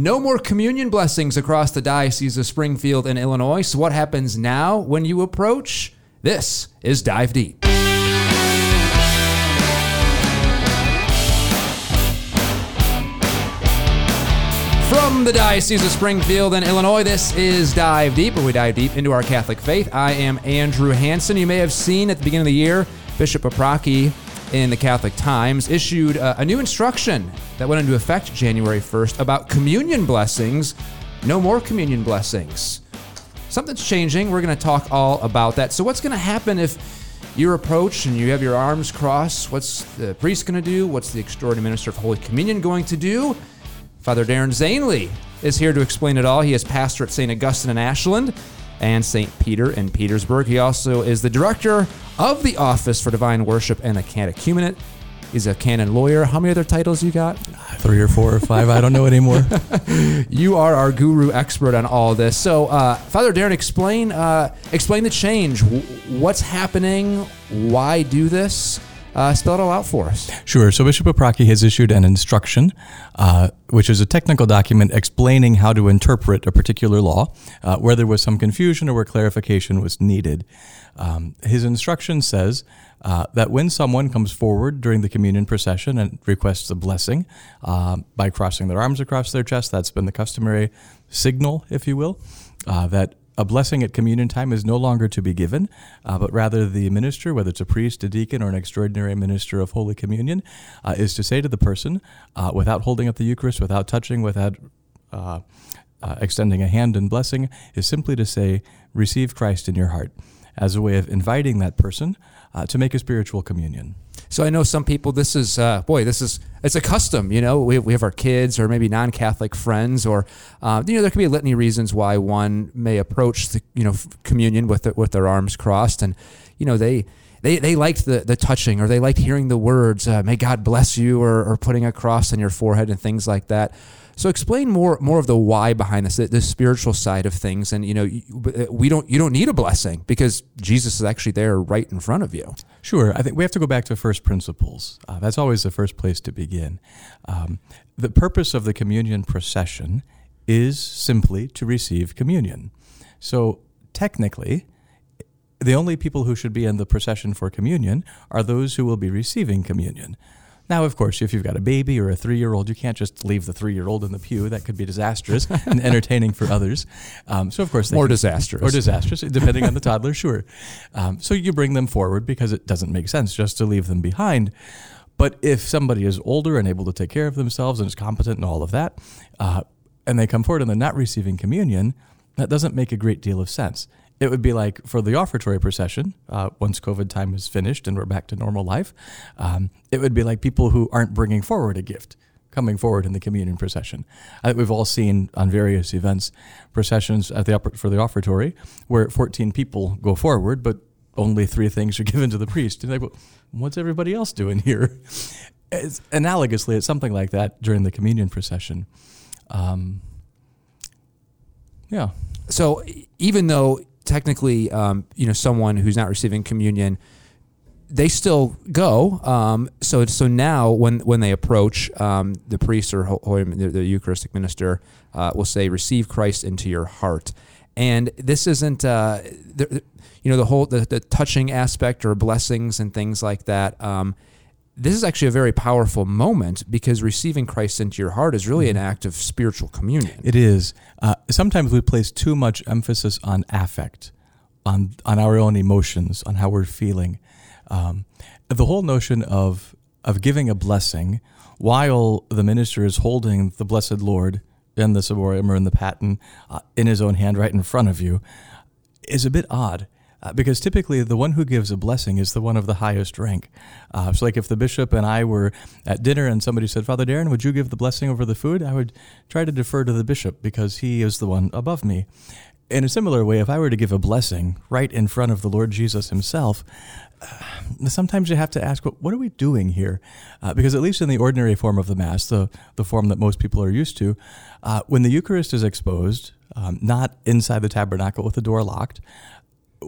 No more communion blessings across the Diocese of Springfield in Illinois. So, what happens now when you approach? This is Dive Deep. From the Diocese of Springfield in Illinois, this is Dive Deep, where we dive deep into our Catholic faith. I am Andrew Hanson. You may have seen at the beginning of the year, Bishop Paprocki in the Catholic Times issued a, a new instruction that went into effect January 1st about communion blessings. No more communion blessings. Something's changing. We're going to talk all about that. So, what's going to happen if you're approached and you have your arms crossed? What's the priest going to do? What's the extraordinary minister of Holy Communion going to do? Father Daren Zehnle is here to explain it all. He is pastor at St. Augustine in Ashland and St. Peter in Petersburg. He also is the director of the Office for Divine Worship and the Catechumenate. He's a canon lawyer. How many other titles you got? Three or four or five. I don't know anymore. you are our guru expert on all this. So, uh, Father Daren, explain uh, explain the change. What's happening? Why do this? Uh, spell it all out for us. Sure. So Bishop Paprocki has issued an instruction, uh, which is a technical document explaining how to interpret a particular law, uh, where there was some confusion or where clarification was needed. Um, his instruction says uh, that when someone comes forward during the communion procession and requests a blessing uh, by crossing their arms across their chest, that's been the customary signal, if you will, uh, that a blessing at communion time is no longer to be given, uh, but rather the minister, whether it's a priest, a deacon, or an extraordinary minister of Holy Communion, uh, is to say to the person, uh, without holding up the Eucharist, without touching, without uh, uh, extending a hand in blessing, is simply to say, Receive Christ in your heart, as a way of inviting that person uh, to make a spiritual communion. So I know some people. This is uh, boy. This is it's a custom. You know, we, we have our kids or maybe non-Catholic friends, or uh, you know, there could be a litany of reasons why one may approach the you know communion with the, with their arms crossed, and you know they. They, they liked the, the touching or they liked hearing the words, uh, may God bless you, or, or putting a cross on your forehead and things like that. So explain more more of the why behind this, the, the spiritual side of things, and you know we don't you don't need a blessing because Jesus is actually there right in front of you. Sure, I think we have to go back to first principles. Uh, that's always the first place to begin. Um, the purpose of the communion procession is simply to receive communion. So technically, the only people who should be in the procession for communion are those who will be receiving communion. Now, of course, if you've got a baby or a three year old, you can't just leave the three year old in the pew. That could be disastrous and entertaining for others. Um, so, of course, more disastrous. Or disastrous, depending on the toddler, sure. Um, so, you bring them forward because it doesn't make sense just to leave them behind. But if somebody is older and able to take care of themselves and is competent and all of that, uh, and they come forward and they're not receiving communion, that doesn't make a great deal of sense it would be like for the offertory procession, uh, once COVID time is finished and we're back to normal life, um, it would be like people who aren't bringing forward a gift coming forward in the communion procession. I think we've all seen on various events processions at the for the offertory where 14 people go forward, but only three things are given to the priest. And like, well, what's everybody else doing here? It's, analogously, it's something like that during the communion procession. Um, yeah. So even though technically, um, you know, someone who's not receiving communion, they still go. Um, so so now when when they approach um, the priest or, the, the, Eucharistic minister, uh, will say, "Receive Christ into your heart." And this isn't, uh, the, you know, the whole the, the touching aspect or blessings and things like that. Um, this is actually a very powerful moment because receiving Christ into your heart is really an mm-hmm. act of spiritual communion. It is. Uh, sometimes we place too much emphasis on affect, on on our own emotions, on how we're feeling. Um, the whole notion of of giving a blessing while the minister is holding the blessed Lord in the ciborium or in the paten uh, in his own hand right in front of you is a bit odd. Uh, because typically the one who gives a blessing is the one of the highest rank. Uh, so, like if the bishop and I were at dinner and somebody said, Father Daren, would you give the blessing over the food? I would try to defer to the bishop because he is the one above me. In a similar way, if I were to give a blessing right in front of the Lord Jesus himself, uh, sometimes you have to ask, what, what are we doing here? Uh, because at least in the ordinary form of the Mass, the, the form that most people are used to, uh, when the Eucharist is exposed, um, not inside the tabernacle with the door locked,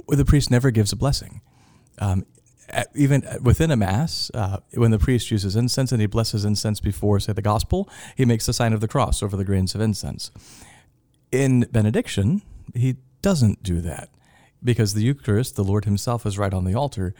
the priest never gives a blessing. Um, even within a mass, uh, when the priest uses incense and he blesses incense before, say, the gospel, he makes the sign of the cross over the grains of incense. In benediction, he doesn't do that because the Eucharist, the Lord Himself, is right on the altar.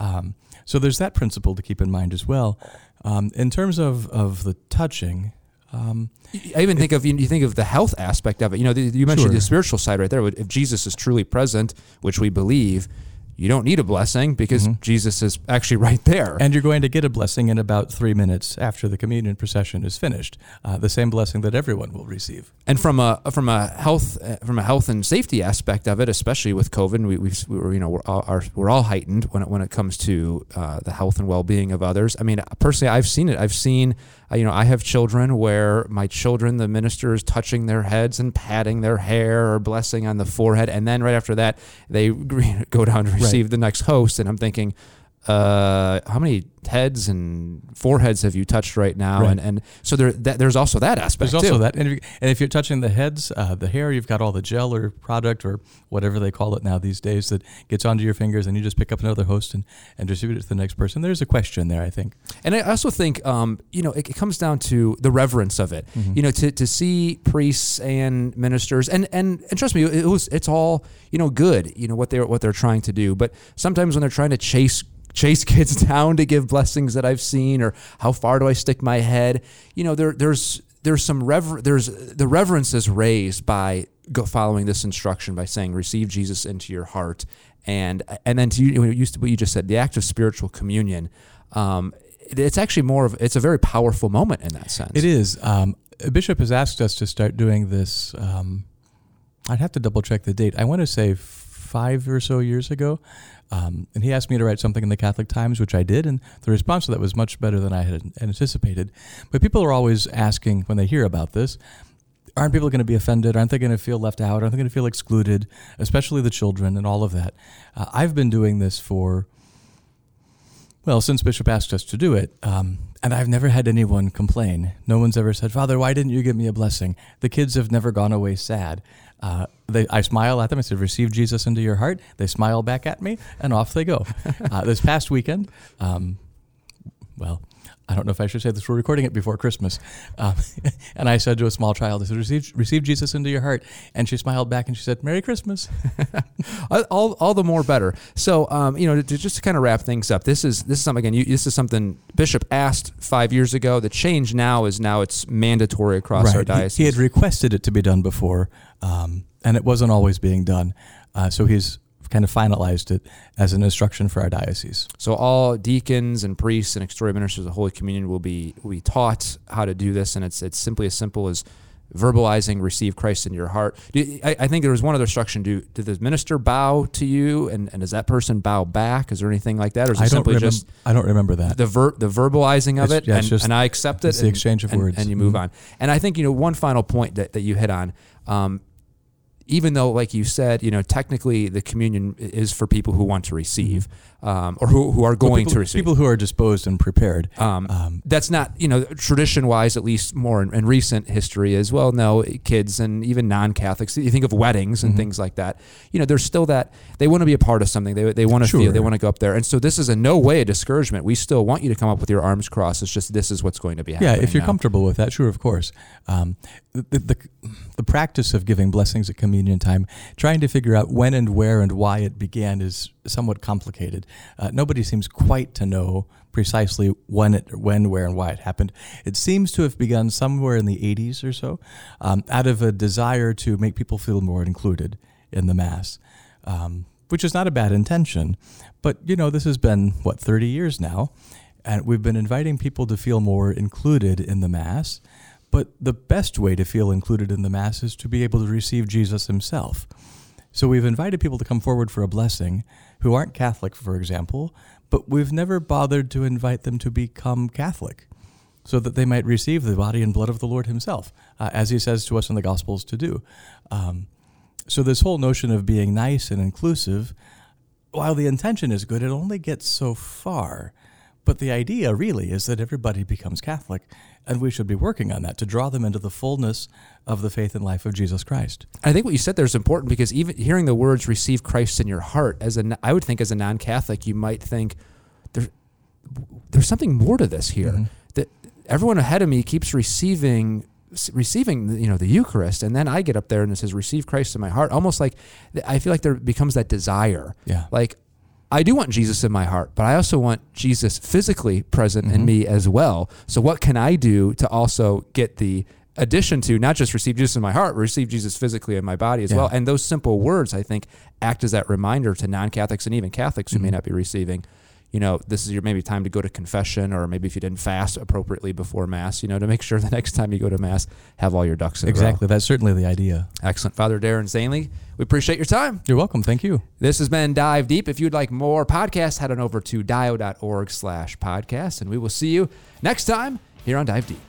Um, so there's that principle to keep in mind as well. Um, in terms of, of the touching, um, I even think of you you think of the health aspect of it. You know, the, you mentioned Sure. the spiritual side right there. If Jesus is truly present, which we believe, you don't need a blessing because Jesus is actually right there. Mm-hmm. and you're going to get a blessing in about three minutes after the communion procession is finished. Uh, the same blessing that everyone will receive. And from a from a health uh, from a health and safety aspect of it, especially with COVID, we, we've we were, you know we're all are, we're all heightened when it, when it comes to uh, the health and well being of others. I mean, personally, I've seen it. I've seen uh, you know I have children where my children, the minister is touching their heads and patting their hair or blessing on the forehead, and then right after that they go down to receive the next host, and I'm thinking. Uh, how many heads and foreheads have you touched right now? Right. And and so there that, there's also that aspect. There's also too. that, and if, you, and if you're touching the heads, uh, the hair, you've got all the gel or product or whatever they call it now these days that gets onto your fingers, and you just pick up another host and, and distribute it to the next person. There's a question there, I think. And I also think, um, you know, it, it comes down to the reverence of it. Mm-hmm. You know, to, to see priests and ministers, and, and and trust me, it was it's all you know good. You know what they're what they're trying to do. But sometimes when they're trying to chase chase kids down to give blessings that I've seen, or how far do I stick my head? You know, there there's there's some rever- there's the reverence is raised by following this instruction by saying receive Jesus into your heart and and then to you what you what you just said the act of spiritual communion um, it's actually more of it's a very powerful moment in that sense It is. Um, a bishop has asked us to start doing this. Um, I'd have to double check the date. I want to say five or so years ago. Um, and he asked me to write something in the Catholic Times, which I did, and the response to that was much better than I had anticipated. But people are always asking when they hear about this, aren't people going to be offended? Aren't they going to feel left out? Aren't they going to feel excluded? Especially the children and all of that. Uh, I've been doing this for well, since Bishop asked us to do it, um, and I've never had anyone complain. No one's ever said, Father, why didn't you give me a blessing? The kids have never gone away sad. Uh, they, I smile at them. I said, Receive Jesus into your heart. They smile back at me, and off they go. Uh, this past weekend, um, well, I don't know if I should say this. We're recording it before Christmas. Um, and I said to a small child, I said, receive, receive Jesus into your heart. And she smiled back and she said, Merry Christmas. all, all, the more better. So, um, you know, to, just to kind of wrap things up, this is this is something again. You, this is something Bishop asked five years ago. The change now is now it's mandatory across our He- diocese. He, had requested it to be done before, um, and it wasn't always being done. Uh, so he's kind of finalized it as an instruction for our diocese. So all deacons and priests and extraordinary ministers of the Holy Communion will be will be taught how to do this, and it's it's simply as simple as verbalizing receive Christ in your heart. Do, I, I think there was one other instruction. Do did the minister bow to you, and, and does that person bow back? Is there anything like that, or is it I simply remember, just I don't remember that. the ver- the verbalizing of It's- it, yeah, and, just- and I accept it. it's the and- exchange of and- words. and you move Mhm. on. And I think you know one final point that, that you hit on. Um, even though, like you said, you know, technically the communion is for people who want to receive, um, or who, who are Well, going people, to receive. People who are disposed and prepared. Um, Um, that's not, you know, tradition wise, at least more in, in recent history as well. No, kids and even non Catholics, you think of weddings and Mhm. things like that. You know, there's still that they want to be a part of something. They, they want to feel, they want to go up there. And so this is in no way a discouragement. We still want you to come up with your arms crossed. It's just this is what's going to be yeah, happening. if you're now. comfortable with that, sure, of course. Um, the, the, the practice of giving blessings at communion time, trying to figure out when and where and why it began is somewhat complicated. Uh, nobody seems quite to know precisely when it, when, where, and why it happened. It seems to have begun somewhere in the 80s or so, um, out of a desire to make people feel more included in the mass, um, which is not a bad intention. But you know, this has been what 30 years now, and we've been inviting people to feel more included in the mass. But the best way to feel included in the Mass is to be able to receive Jesus himself. So we've invited people to come forward for a blessing who aren't Catholic, for example, but we've never bothered to invite them to become Catholic so that they might receive the body and blood of the Lord himself, uh, as he says to us in the Gospels to do. Um, so this whole notion of being nice and inclusive, while the intention is good, it only gets so far. But the idea really is that everybody becomes Catholic, and we should be working on that to draw them into the fullness of the faith and life of Jesus Christ. I think what you said there is important because even hearing the words "receive Christ in your heart," as a I would think as a non-Catholic, you might think, there's something more to this here. Mm-hmm. That everyone ahead of me keeps receiving receiving you know the Eucharist, and then I get up there and it says, "Receive Christ in my heart." Almost like I feel like there becomes that desire. Yeah. Like I do want Jesus in my heart, but I also want Jesus physically present in mm-hmm. me as well. So what can I do to also get the addition to not just receive Jesus in my heart, receive Jesus physically in my body as Yeah. well? And those simple words, I think, act as that reminder to non-Catholics and even Catholics who may mm-hmm. not be receiving. You know, this is your maybe time to go to confession, or maybe if you didn't fast appropriately before Mass, you know, to make sure the next time you go to Mass, have all your ducks in a row. Exactly. That's certainly the idea. Excellent, Father Daren Zehnle. We appreciate your time. You're welcome. Thank you. This has been Dive Deep. If you'd like more podcasts, head on over to dio.org slash podcast, and we will see you next time here on Dive Deep.